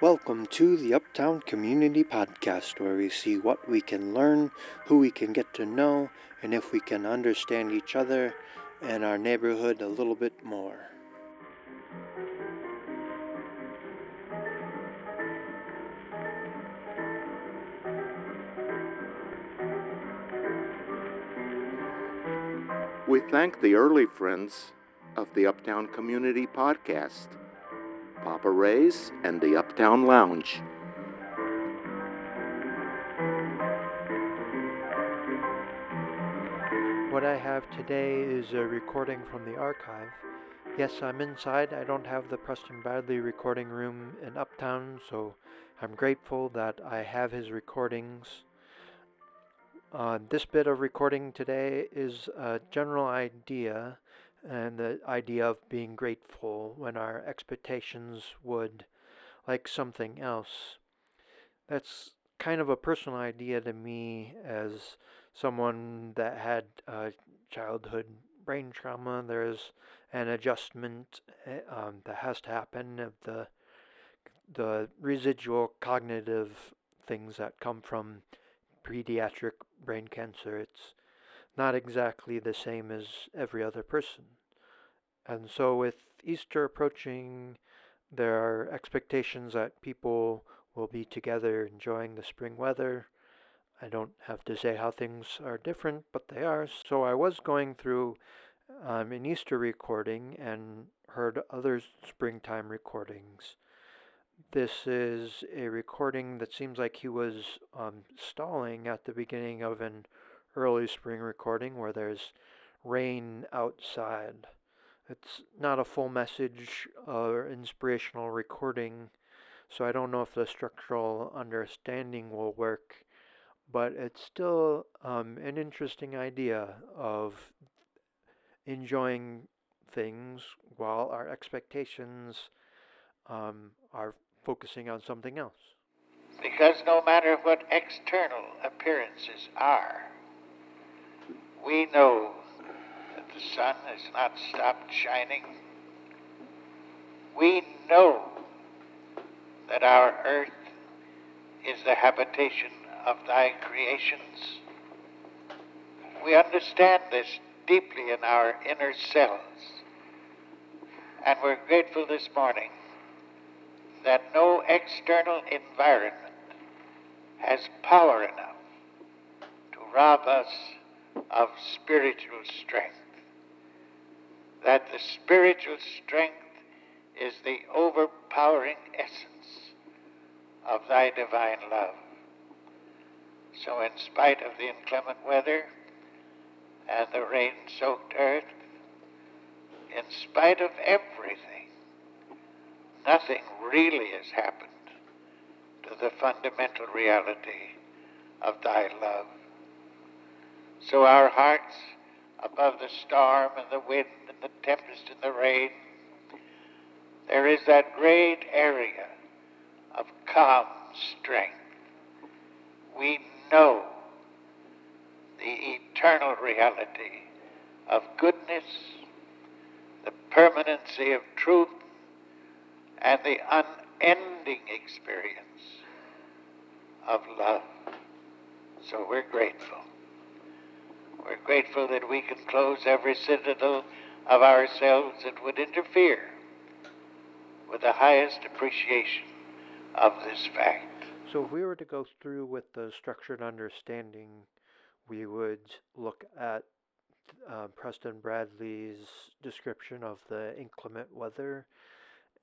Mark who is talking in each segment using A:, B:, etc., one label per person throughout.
A: Welcome to the Uptown Community Podcast, where we see what we can learn, who we can get to know, and if we can understand each other and our neighborhood a little bit more.
B: We thank the early friends of the Uptown Community Podcast, Papa Ray's and the Uptown Lounge.
A: What I have today is a recording from the archive. Yes, I'm inside. I don't have the Preston Bradley recording room in Uptown, so I'm grateful that I have his recordings. Uh, this bit of recording today is a general idea, and the idea of being grateful when our expectations would like something else. That's kind of a personal idea to me as someone that had uh, childhood brain trauma. There's an adjustment eh, um, that has to happen of the the residual cognitive things that come from pediatric brain cancer. It's not exactly the same as every other person. And so, with Easter approaching, there are expectations that people will be together enjoying the spring weather. I don't have to say how things are different, but they are. So, I was going through um, an Easter recording and heard other springtime recordings. This is a recording that seems like he was um, stalling at the beginning of an early spring recording where there's rain outside. It's not a full message or inspirational recording, so I don't know if the structural understanding will work, but it's still um, an interesting idea of enjoying things while our expectations um, are focusing on something else.
C: Because no matter what external appearances are, we know that the sun has not stopped shining. We know that our earth is the habitation of thy creations. We understand this deeply in our inner selves. And we're grateful this morning that no external environment has power enough to rob us of spiritual strength. That the spiritual strength is the overpowering essence of thy divine love. So, in spite of the inclement weather and the rain soaked earth, in spite of everything, nothing really has happened to the fundamental reality of thy love. So our hearts, above the storm and the wind and the tempest and the rain, there is that great area of calm strength. We know the eternal reality of goodness, the permanency of truth, and the unending experience of love. So we're grateful. We're grateful that we can close every citadel of ourselves that would interfere with the highest appreciation of this fact.
A: So, if we were to go through with the structured understanding, we would look at uh, Preston Bradley's description of the inclement weather,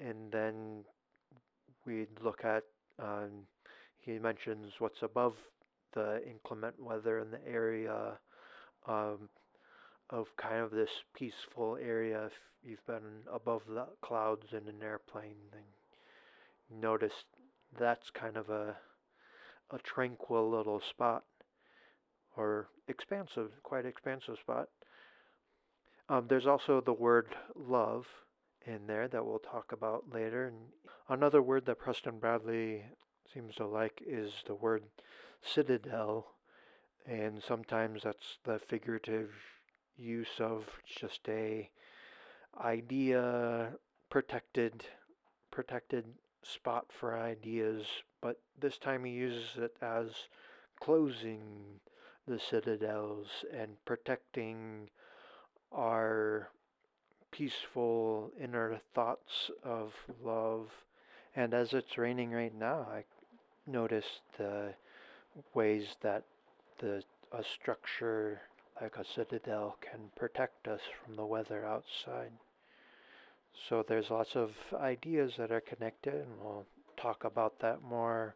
A: and then we'd look at, um, he mentions what's above the inclement weather in the area um, of kind of this peaceful area. If you've been above the clouds in an airplane, then notice that's kind of a a tranquil little spot or expansive, quite expansive spot. Um, there's also the word love in there that we'll talk about later. And another word that Preston Bradley seems to like is the word citadel, and sometimes that's the figurative use of just a idea protected protected spot for ideas, but this time he uses it as closing the citadels and protecting our peaceful inner thoughts of love. And as it's raining right now, I noticed the ways that the a structure like a citadel can protect us from the weather outside. So there's lots of ideas that are connected, and we'll talk about that more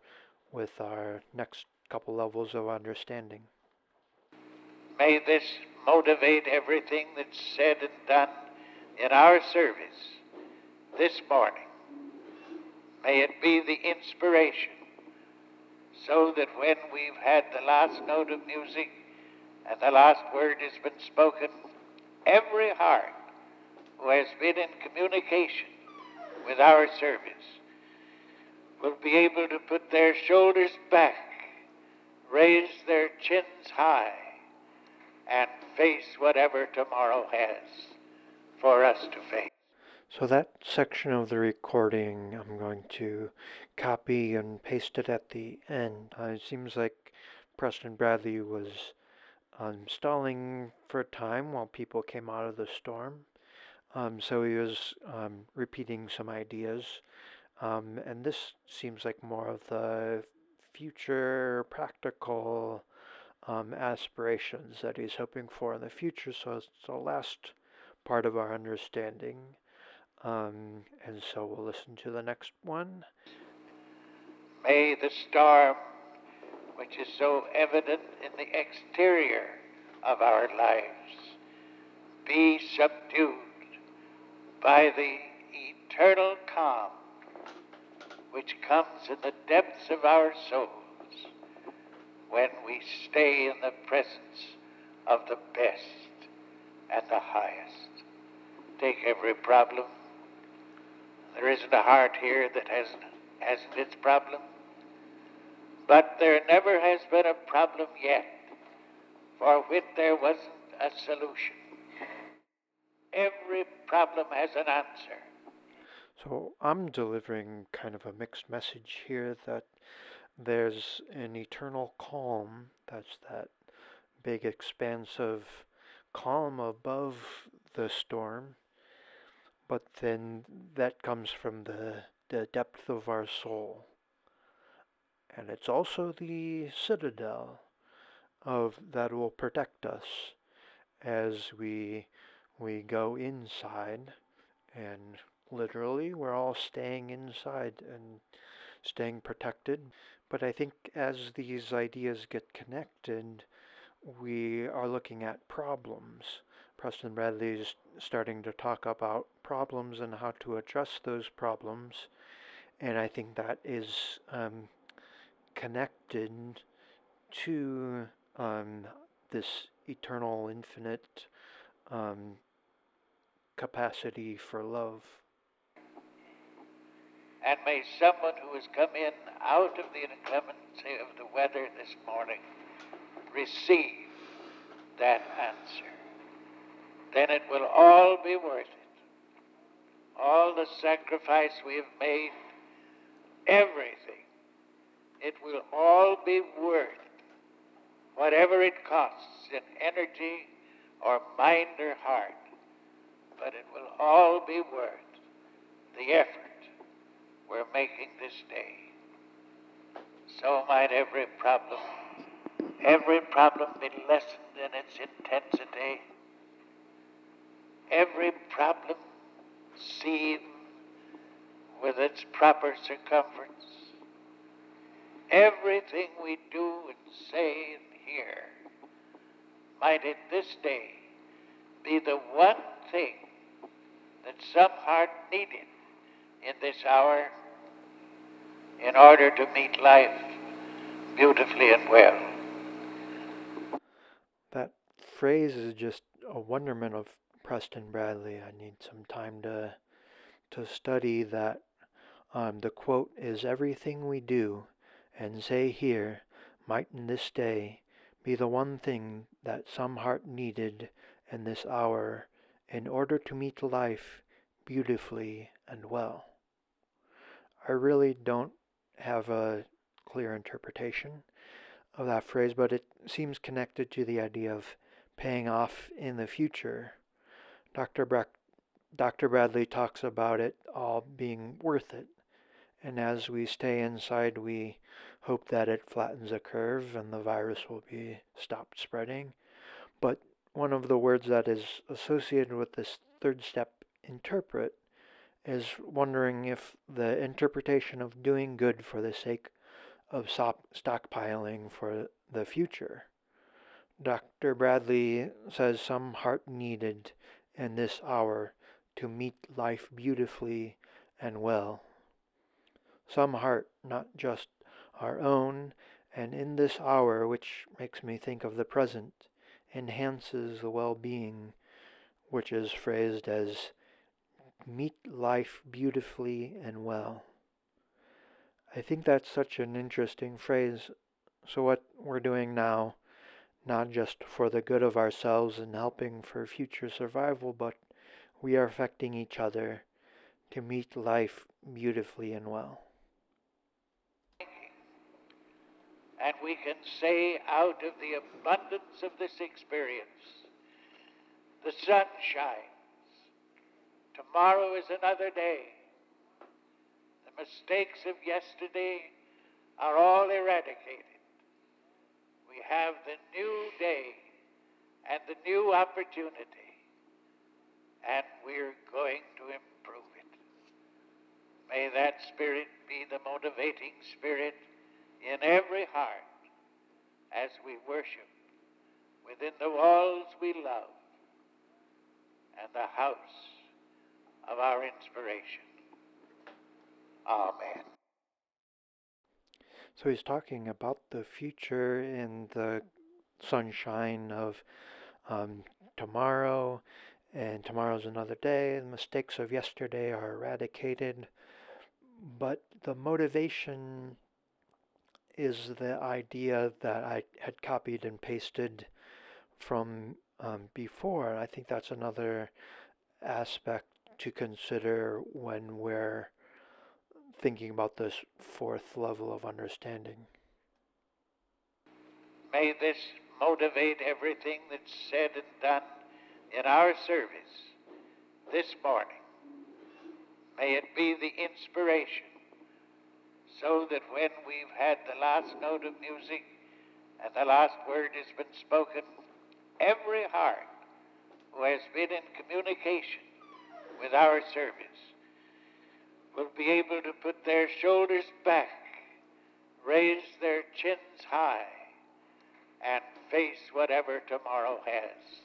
A: with our next couple levels of understanding.
C: May this motivate everything that's said and done in our service this morning. May it be the inspiration so that when we've had the last note of music and the last word has been spoken, every heart who has been in communication with our service will be able to put their shoulders back, raise their chins high, and face whatever tomorrow has for us to face.
A: So that section of the recording, I'm going to copy and paste it at the end. Uh, it seems like Preston Bradley was um, stalling for a time while people came out of the storm. Um, so he was um, repeating some ideas. Um, and this seems like more of the future practical um, aspirations that he's hoping for in the future. So it's the last part of our understanding. Um, and so we'll listen to the next one.
C: May the storm, which is so evident in the exterior of our lives, be subdued by the eternal calm which comes in the depths of our souls when we stay in the presence of the best and the highest. Take every problem. There isn't a heart here that hasn't, hasn't its problem. But there never has been a problem yet for which there wasn't a solution. Every problem has an answer.
A: So I'm delivering kind of a mixed message here that there's an eternal calm. That's that big expanse of calm above the storm. But then that comes from the, the depth of our soul. And it's also the citadel of that will protect us as we we go inside. And literally we're all staying inside and staying protected. But i think as these ideas get connected we are looking at problems. Preston bradley is starting to talk about problems and how to address those problems. And i think that is um, connected to um, this eternal, infinite um, capacity for love.
C: And may someone who has come in out of the inclemency of the weather this morning receive that answer. Then it will all be worth it. All the sacrifice we have made, everything, it will all be worth whatever it costs in energy or mind or heart. But it will all be worth the effort we're making this day. So might every problem, every problem be lessened in its intensity, every problem seen with its proper circumference. Everything we do and say and hear might in this day be the one thing that some heart needed in this hour in order to meet life beautifully and well.
A: That phrase is just a wonderment of Preston Bradley. I need some time to to study that. Um, the quote is everything we do and say here might in this day be the one thing that some heart needed in this hour in order to meet life beautifully and well. I really don't have a clear interpretation of that phrase, but it seems connected to the idea of paying off in the future. Dr. Bra- Dr. Bradley talks about it all being worth it. And as we stay inside, we hope that it flattens a curve and the virus will be stopped spreading. But one of the words that is associated with this third step, interpret, is wondering if the interpretation of doing good for the sake of stockpiling for the future. Dr. Bradley says some heart needed in this hour to meet life beautifully and well. Some heart, not just our own, and in this hour, which makes me think of the present, enhances the well being, which is phrased as meet life beautifully and well. I think that's such an interesting phrase. So, what we're doing now, not just for the good of ourselves and helping for future survival, but we are affecting each other to meet life beautifully and well.
C: And we can say out of the abundance of this experience, the sun shines. Tomorrow is another day. The mistakes of yesterday are all eradicated. We have the new day and the new opportunity, and we're going to improve it. May that spirit be the motivating spirit in every heart as we worship within the walls we love and the house of our inspiration. Amen.
A: So he's talking about the future in the sunshine of um, tomorrow, and tomorrow's another day. The mistakes of yesterday are eradicated, but the motivation is the idea that I had copied and pasted from um, before. I think that's another aspect to consider when we're thinking about this fourth level of understanding.
C: May this motivate everything that's said and done in our service this morning. May it be the inspiration so that when we've had the last note of music and the last word has been spoken, every heart who has been in communication with our service will be able to put their shoulders back, raise their chins high, and face whatever tomorrow has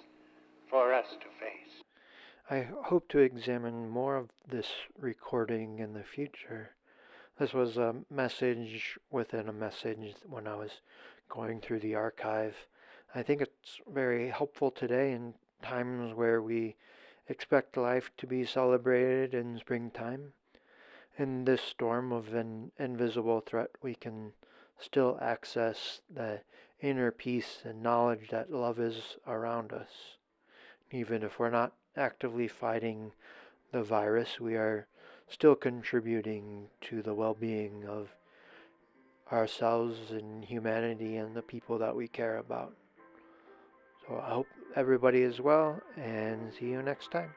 C: for us to face.
A: I hope to examine more of this recording in the future. This was a message within a message when I was going through the archive. I think it's very helpful today in times where we expect life to be celebrated in springtime. In this storm of an invisible threat, we can still access the inner peace and knowledge that love is around us. Even if we're not actively fighting the virus, we are still contributing to the well being of ourselves and humanity and the people that we care about. So I hope everybody is well and see you next time.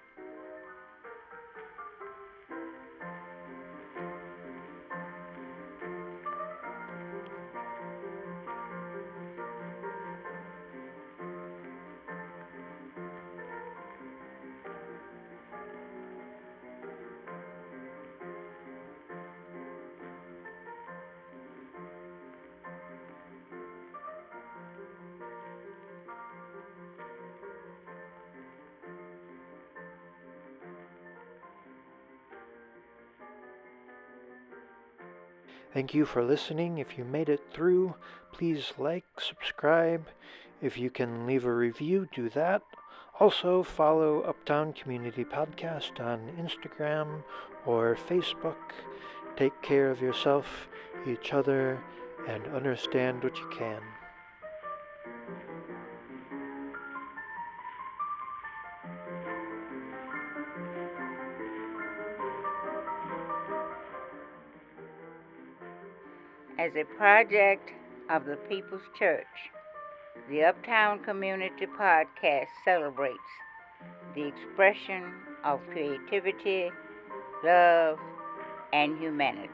A: Thank you for listening. If you made it through, please like, subscribe. If you can leave a review, do that. Also, follow Uptown Community Podcast on Instagram or Facebook. Take care of yourself, each other, and understand what you can.
D: As a project of the People's Church, the Uptown Community Podcast celebrates the expression of creativity, love, and humanity.